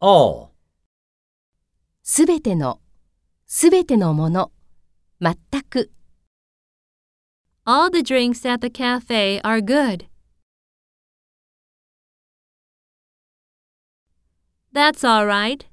all, すべての、すべてのもの、全く、All the drinks at the cafe are good. That's all right.